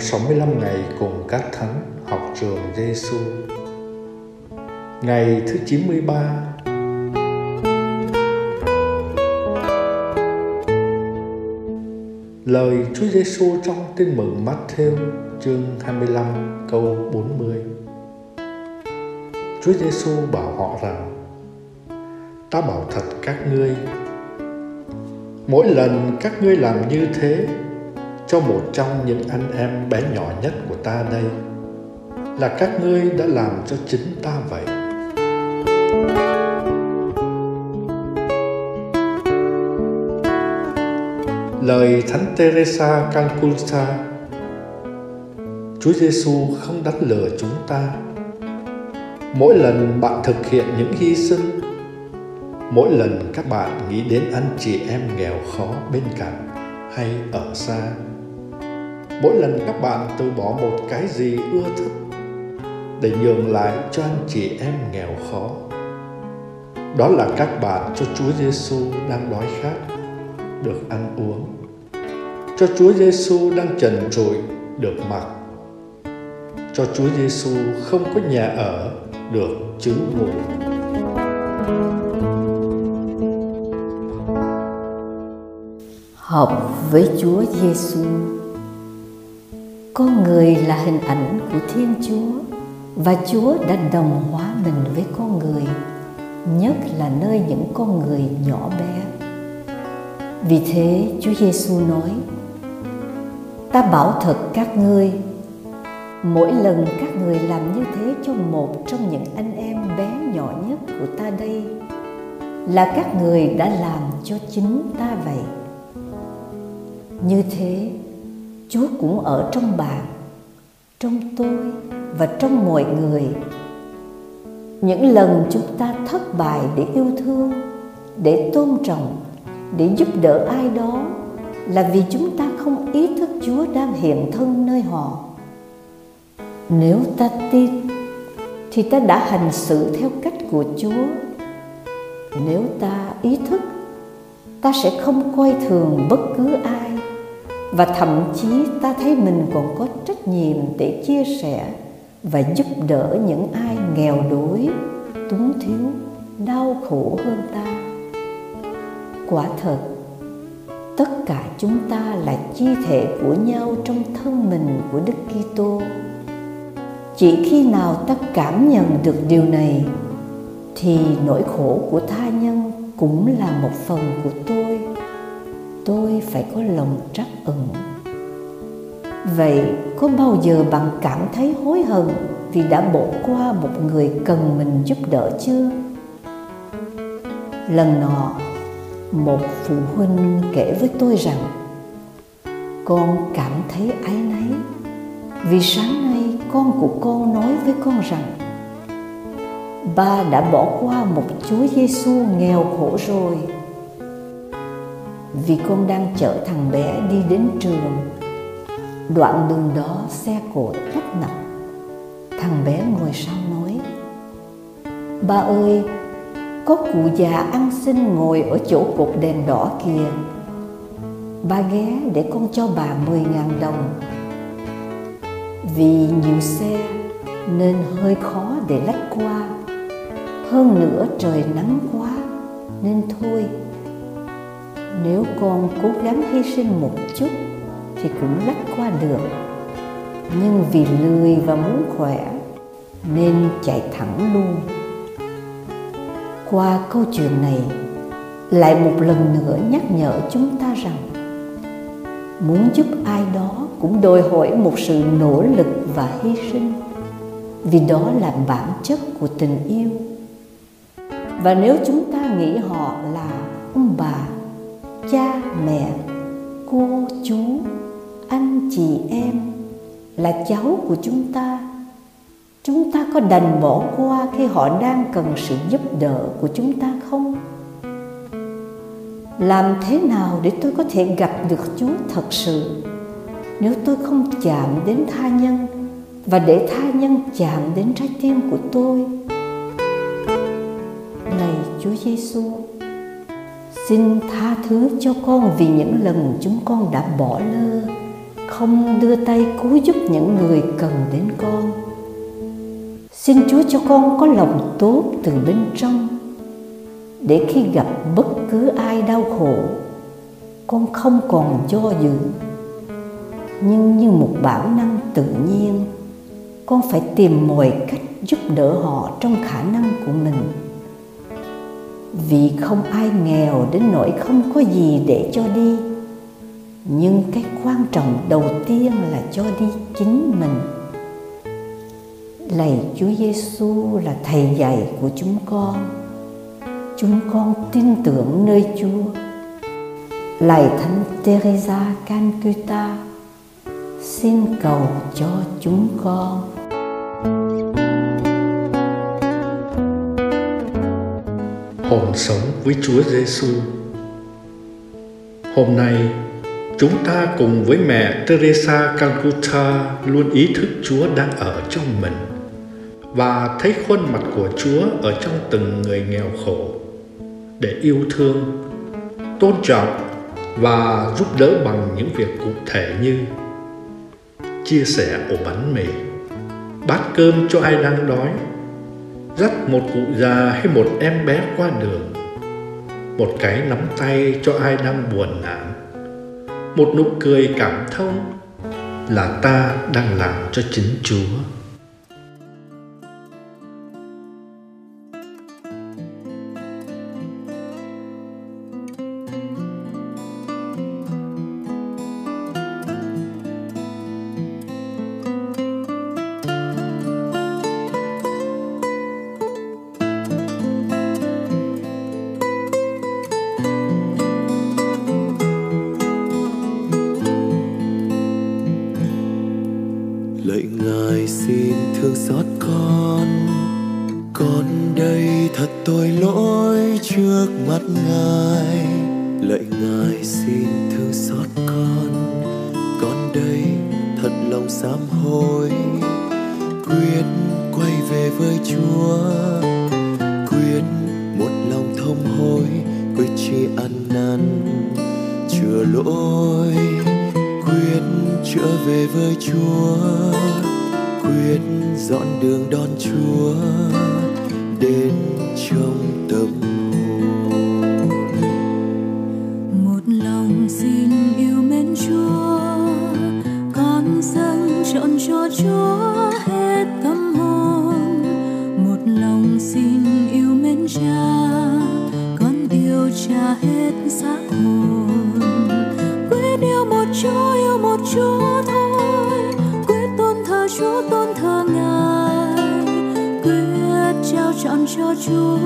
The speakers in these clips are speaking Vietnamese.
365 ngày cùng các thánh học trường Giêsu. Ngày thứ 93 Lời Chúa Giêsu trong Tin mừng Matthew chương 25 câu 40. Chúa Giêsu bảo họ rằng: Ta bảo thật các ngươi, mỗi lần các ngươi làm như thế cho một trong những anh em bé nhỏ nhất của ta đây. Là các ngươi đã làm cho chính ta vậy. Lời thánh Teresa Calcutta, Chúa Giêsu không đánh lừa chúng ta. Mỗi lần bạn thực hiện những hy sinh, mỗi lần các bạn nghĩ đến anh chị em nghèo khó bên cạnh hay ở xa mỗi lần các bạn từ bỏ một cái gì ưa thích để nhường lại cho anh chị em nghèo khó, đó là các bạn cho Chúa Giêsu đang đói khát, được ăn uống. Cho Chúa Giêsu đang trần trụi, được mặc. Cho Chúa Giêsu không có nhà ở, được trú ngụ hợp với Chúa Giêsu con người là hình ảnh của thiên chúa, và chúa đã đồng hóa mình với con người, nhất là nơi những con người nhỏ bé. Vì thế, chúa giêsu nói, ta bảo thật các ngươi, mỗi lần các người làm như thế cho một trong những anh em bé nhỏ nhất của ta đây, là các người đã làm cho chính ta vậy. Như thế Chúa cũng ở trong bạn, trong tôi và trong mọi người. Những lần chúng ta thất bại để yêu thương, để tôn trọng, để giúp đỡ ai đó là vì chúng ta không ý thức Chúa đang hiện thân nơi họ. Nếu ta tin thì ta đã hành xử theo cách của Chúa. Nếu ta ý thức, ta sẽ không coi thường bất cứ ai và thậm chí ta thấy mình còn có trách nhiệm để chia sẻ và giúp đỡ những ai nghèo đuối, túng thiếu, đau khổ hơn ta. Quả thật, tất cả chúng ta là chi thể của nhau trong thân mình của đức kitô. Chỉ khi nào ta cảm nhận được điều này, thì nỗi khổ của tha nhân cũng là một phần của tôi tôi phải có lòng trắc ẩn. Vậy có bao giờ bạn cảm thấy hối hận vì đã bỏ qua một người cần mình giúp đỡ chưa? Lần nọ, một phụ huynh kể với tôi rằng, con cảm thấy áy náy vì sáng nay con của con nói với con rằng, ba đã bỏ qua một chúa giêsu nghèo khổ rồi vì con đang chở thằng bé đi đến trường. Đoạn đường đó xe cộ rất nặng thằng bé ngồi sau nói, ba ơi, có cụ già ăn xin ngồi ở chỗ cột đèn đỏ kìa. Ba ghé để con cho bà mười ngàn đồng. Vì nhiều xe nên hơi khó để lách qua. Hơn nữa trời nắng quá nên thôi nếu con cố gắng hy sinh một chút thì cũng lách qua được. Nhưng vì lười và muốn khỏe nên chạy thẳng luôn. Qua câu chuyện này, lại một lần nữa nhắc nhở chúng ta rằng muốn giúp ai đó cũng đòi hỏi một sự nỗ lực và hy sinh, vì đó là bản chất của tình yêu. Và nếu chúng ta nghĩ họ là ông bà cha mẹ, cô chú, anh chị em là cháu của chúng ta. Chúng ta có đành bỏ qua khi họ đang cần sự giúp đỡ của chúng ta không? Làm thế nào để tôi có thể gặp được chúa thật sự? Nếu tôi không chạm đến tha nhân và để tha nhân chạm đến trái tim của tôi? Này chúa giêsu xin tha thứ cho con vì những lần chúng con đã bỏ lơ. Không đưa tay cứu giúp những người cần đến con. Xin chúa cho con có lòng tốt từ bên trong. Để khi gặp bất cứ ai đau khổ, con không còn do dự. Nhưng như một bản năng tự nhiên, con phải tìm mọi cách giúp đỡ họ trong khả năng của mình vì không ai nghèo đến nỗi không có gì để cho đi. Nhưng cái quan trọng đầu tiên là cho đi chính mình. Lạy Chúa Giêsu là thầy dạy của chúng con. Chúng con tin tưởng nơi Chúa. Lạy thánh Teresa Cancuta xin cầu cho chúng con. Hồn sống với Chúa Giêsu. Hôm nay, chúng ta cùng với mẹ Teresa Calcutta luôn ý thức Chúa đang ở trong mình và thấy khuôn mặt của Chúa ở trong từng người nghèo khổ để yêu thương, tôn trọng và giúp đỡ bằng những việc cụ thể như chia sẻ ổ bánh mì, bát cơm cho ai đang đói dắt một cụ già hay một em bé qua đường. Một cái nắm tay cho ai đang buồn nản. Một nụ cười cảm thông là ta đang làm cho chính chúa. Thật tội lỗi trước mắt ngài. Lạy ngài xin thương xót con. Con đây thật lòng sám hối. Quyết quay về với chúa. Quyết một lòng thông hối quyết chi ăn năn chừa lỗi. Quyết trở về với Chúa. Quyết dọn đường đón Chúa. Đến trong tâm hồn. Một lòng xin yêu mến Chúa, con dâng trọn cho Chúa hết tâm hồn. Một lòng xin yêu mến Cha, con yêu Cha hết xác hồn. Quyết yêu một Chúa, yêu một Chúa. Chọn cho Chúa.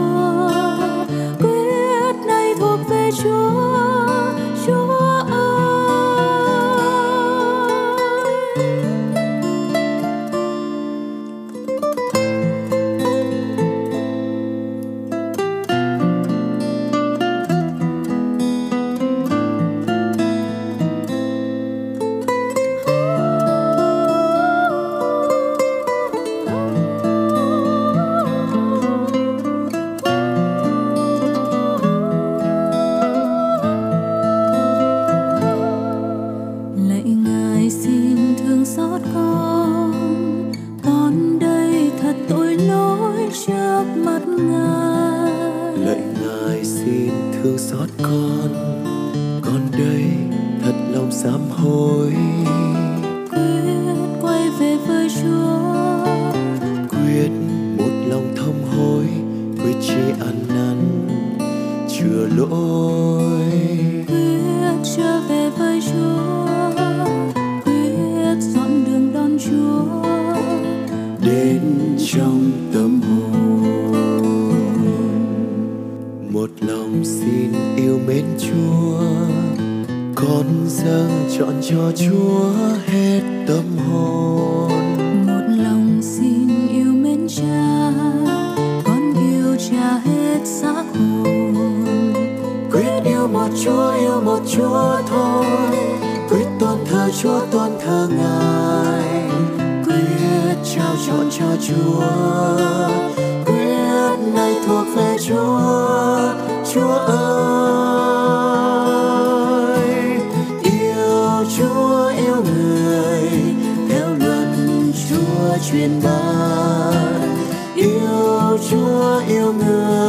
Quyết này thuộc về Chúa. Mến chúa. Con dâng chọn cho chúa hết tâm hồn. Một lòng xin yêu mến cha con yêu cha hết xác hồn. Quyết yêu một chúa yêu một chúa thôi. Quyết tôn thờ chúa tôn thờ ngài. Quyết trao chọn cho chúa. Quyết này thuộc về chúa. Chúa ơi biển bạn yêu Chúa yêu người.